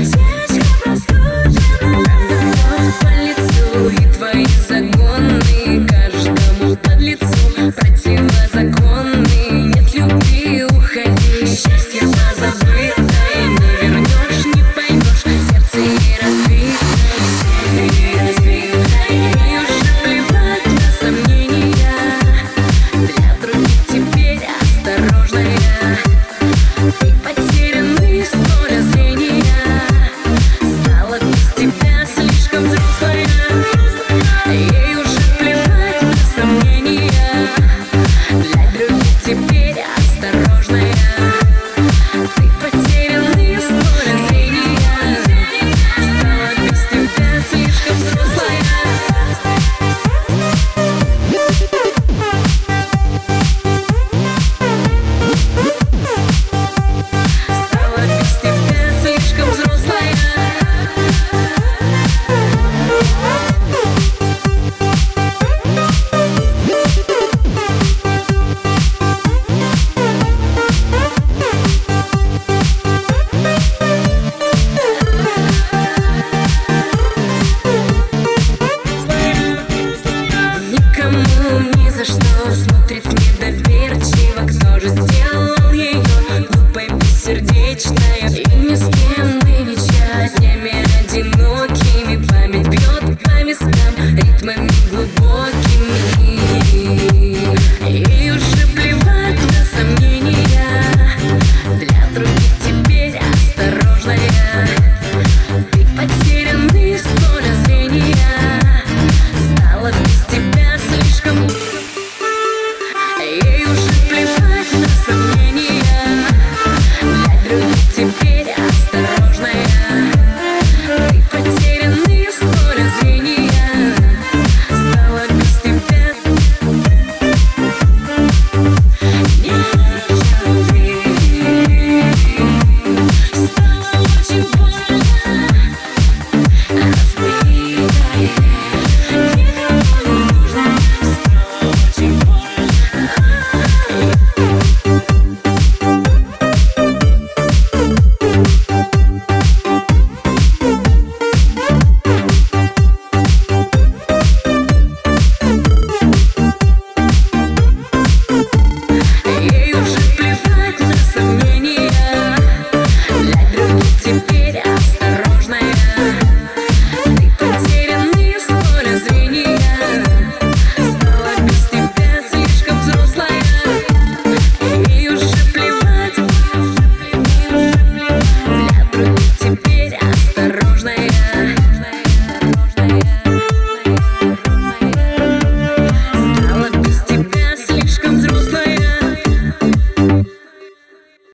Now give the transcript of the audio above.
Cause Yeah. Кому ни за что смотрит недоверчиво Кто же сделал ее глупой, бессердечная и не с кем